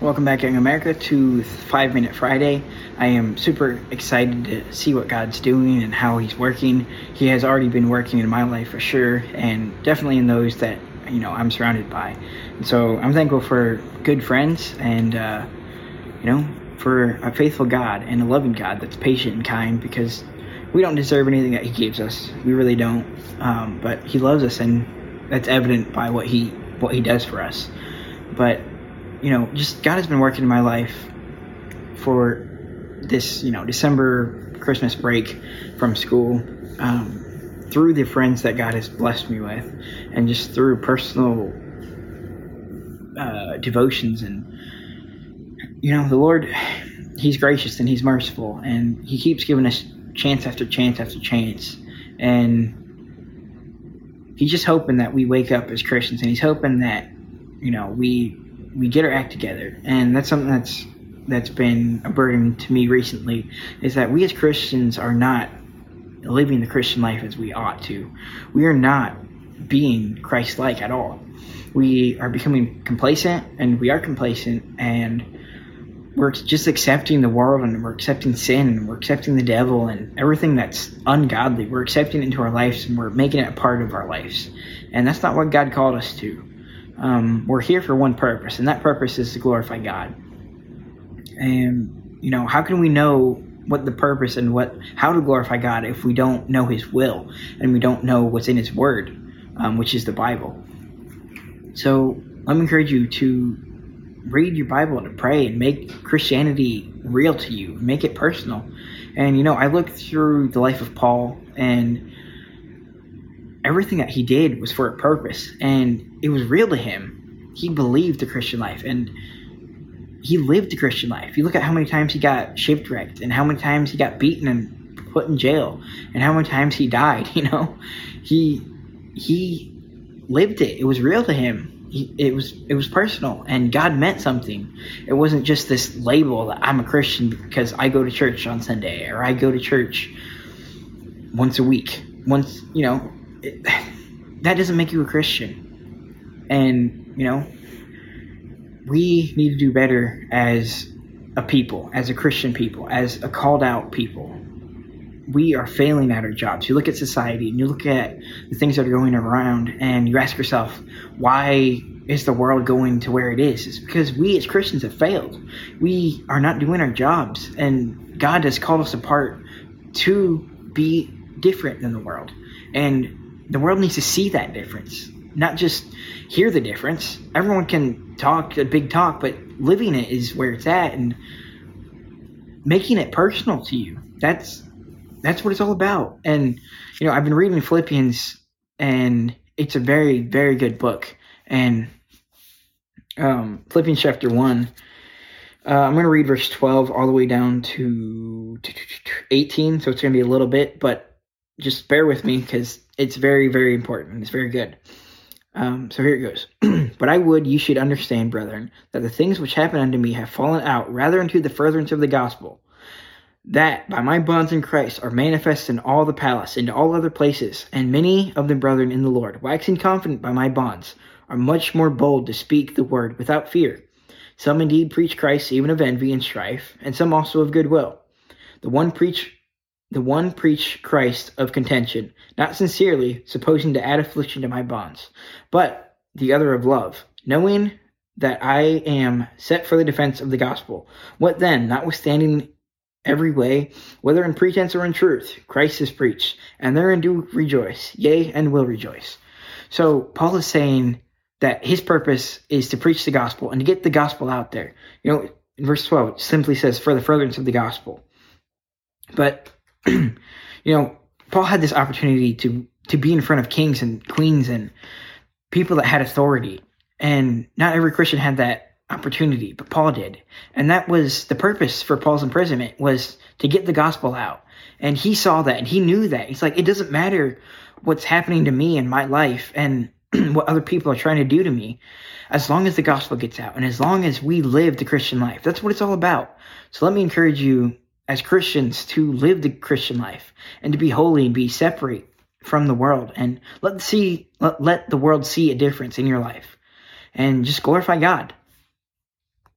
Welcome back, Young America, to Five Minute Friday. I am super excited to see what God's doing and how He's working. He has already been working in my life for sure, and definitely in those that you know I'm surrounded by. And so I'm thankful for good friends and uh, you know for a faithful God and a loving God that's patient and kind because we don't deserve anything that He gives us. We really don't. Um, but He loves us, and that's evident by what He what He does for us. But you know, just God has been working in my life for this, you know, December Christmas break from school, um, through the friends that God has blessed me with, and just through personal uh, devotions. And, you know, the Lord, He's gracious and He's merciful, and He keeps giving us chance after chance after chance. And He's just hoping that we wake up as Christians, and He's hoping that, you know, we we get our act together, and that's something that's that's been a burden to me recently. Is that we as Christians are not living the Christian life as we ought to. We are not being Christ-like at all. We are becoming complacent, and we are complacent, and we're just accepting the world and we're accepting sin and we're accepting the devil and everything that's ungodly. We're accepting it into our lives and we're making it a part of our lives. And that's not what God called us to um, we're here for one purpose, and that purpose is to glorify God. And you know, how can we know what the purpose and what how to glorify God if we don't know His will and we don't know what's in His Word, um, which is the Bible? So let me encourage you to read your Bible and to pray and make Christianity real to you, make it personal. And you know, I looked through the life of Paul and everything that he did was for a purpose and it was real to him. He believed the Christian life and he lived the Christian life. You look at how many times he got shipwrecked and how many times he got beaten and put in jail and how many times he died, you know. He he lived it. It was real to him. He, it was it was personal and God meant something. It wasn't just this label that I'm a Christian because I go to church on Sunday or I go to church once a week. Once, you know, that doesn't make you a Christian. And, you know, we need to do better as a people, as a Christian people, as a called out people. We are failing at our jobs. You look at society and you look at the things that are going around and you ask yourself, why is the world going to where it is? It's because we as Christians have failed. We are not doing our jobs, and God has called us apart to be different than the world. And the world needs to see that difference, not just hear the difference. Everyone can talk a big talk, but living it is where it's at, and making it personal to you. That's that's what it's all about. And you know, I've been reading Philippians, and it's a very very good book. And um, Philippians chapter one. Uh, I'm going to read verse 12 all the way down to 18, so it's going to be a little bit, but just bear with me because it's very, very important. It's very good. Um, so here it goes. but I would you should understand, brethren, that the things which happen unto me have fallen out rather unto the furtherance of the gospel, that by my bonds in Christ are manifest in all the palace, into all other places, and many of the brethren in the Lord, waxing confident by my bonds, are much more bold to speak the word without fear. Some indeed preach Christ even of envy and strife, and some also of goodwill. The one preach the one preach Christ of contention, not sincerely, supposing to add affliction to my bonds, but the other of love, knowing that I am set for the defense of the gospel. What then, notwithstanding every way, whether in pretense or in truth, Christ is preached, and therein do rejoice, yea, and will rejoice. So Paul is saying that his purpose is to preach the gospel and to get the gospel out there. You know, in verse 12, it simply says, for the furtherance of the gospel. But you know, Paul had this opportunity to to be in front of kings and queens and people that had authority, and not every Christian had that opportunity, but Paul did, and that was the purpose for Paul's imprisonment was to get the gospel out, and he saw that and he knew that. He's like, it doesn't matter what's happening to me in my life and what other people are trying to do to me as long as the gospel gets out and as long as we live the Christian life. That's what it's all about. So let me encourage you as Christians to live the Christian life and to be holy and be separate from the world and let see let, let the world see a difference in your life and just glorify God.